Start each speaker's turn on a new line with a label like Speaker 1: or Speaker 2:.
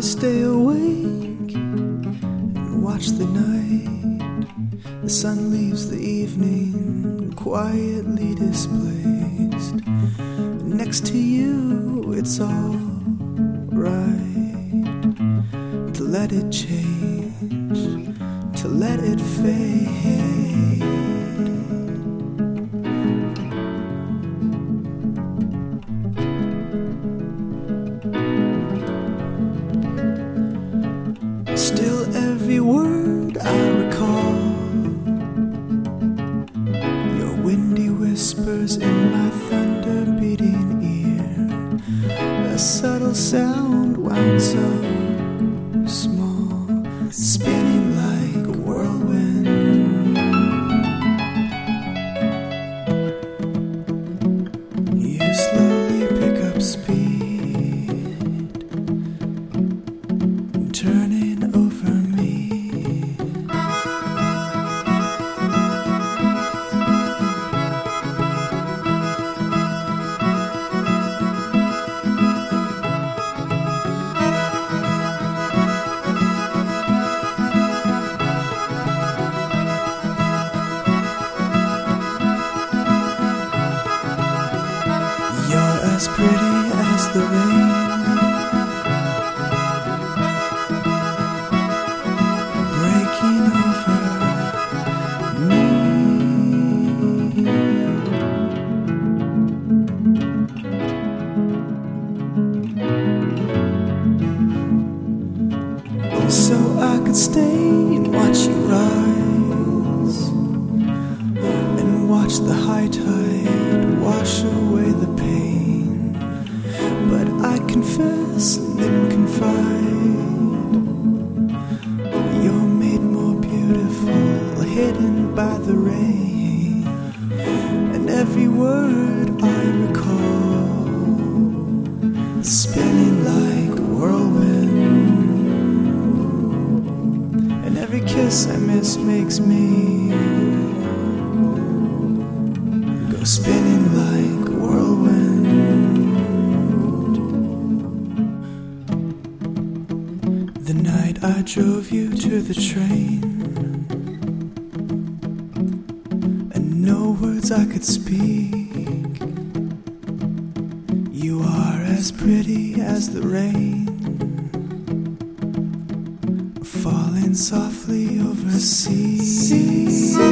Speaker 1: stay awake and watch the night. The sun leaves the evening quietly displaced. Next to you, it's all right to let it change, to let it fade. Whispers in my thunder beating ear. A subtle sound wound so small, spinning as pretty as the rain. breaking over me. So I could stay and watch you rise and watch the high tide wash away the pain. Confess and then confide. Oh, you're made more beautiful, hidden by the rain. And every word I recall spinning like a whirlwind. And every kiss I miss makes me go spinning like a whirlwind. I drove you to the train, and no words I could speak. You are as pretty as the rain, falling softly over sea.